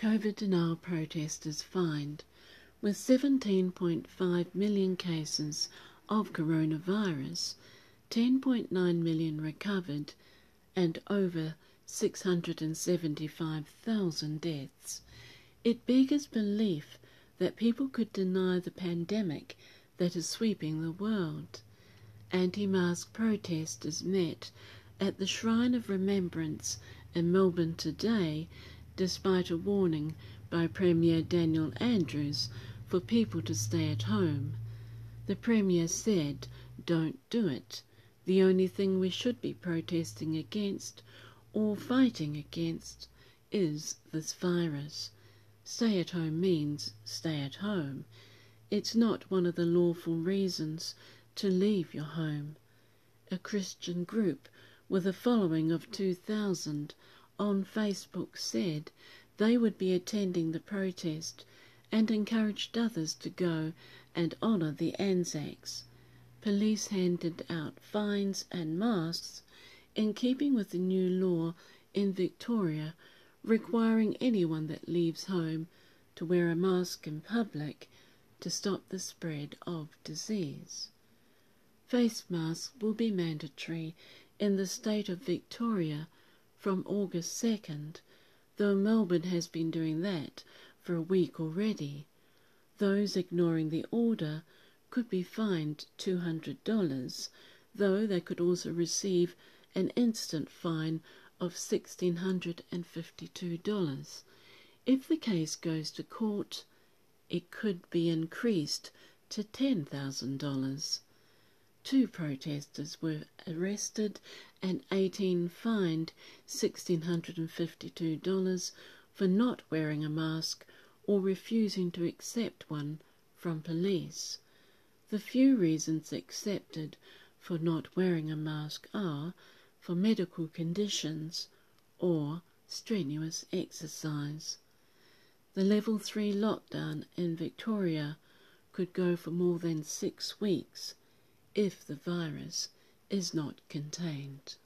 COVID denial protesters fined. With 17.5 million cases of coronavirus, 10.9 million recovered, and over 675,000 deaths, it beggars belief that people could deny the pandemic that is sweeping the world. Anti mask protesters met at the Shrine of Remembrance in Melbourne today, despite a warning by Premier Daniel Andrews for people to stay at home. The Premier said, Don't do it. The only thing we should be protesting against or fighting against is this virus. Stay at home means stay at home. It's not one of the lawful reasons to leave your home. A Christian group with a following of 2,000 on Facebook said they would be attending the protest and encouraged others to go and honour the Anzacs. Police handed out fines and masks in keeping with the new law in Victoria requiring anyone that leaves home to wear a mask in public to stop the spread of disease. Face masks will be mandatory in the state of Victoria from August 2nd, though Melbourne has been doing that for a week already. Those ignoring the order could be fined $200, though they could also receive an instant fine of $1,652. If the case goes to court, it could be increased to $10,000. Two protesters were arrested and 18 fined $1,652 for not wearing a mask or refusing to accept one from police. The few reasons accepted for not wearing a mask are for medical conditions or strenuous exercise. The level 3 lockdown in Victoria could go for more than six weeks if the virus is not contained.